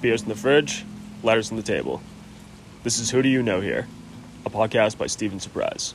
beers in the fridge, letters on the table. This is Who Do You Know Here, a podcast by Stephen Surprise.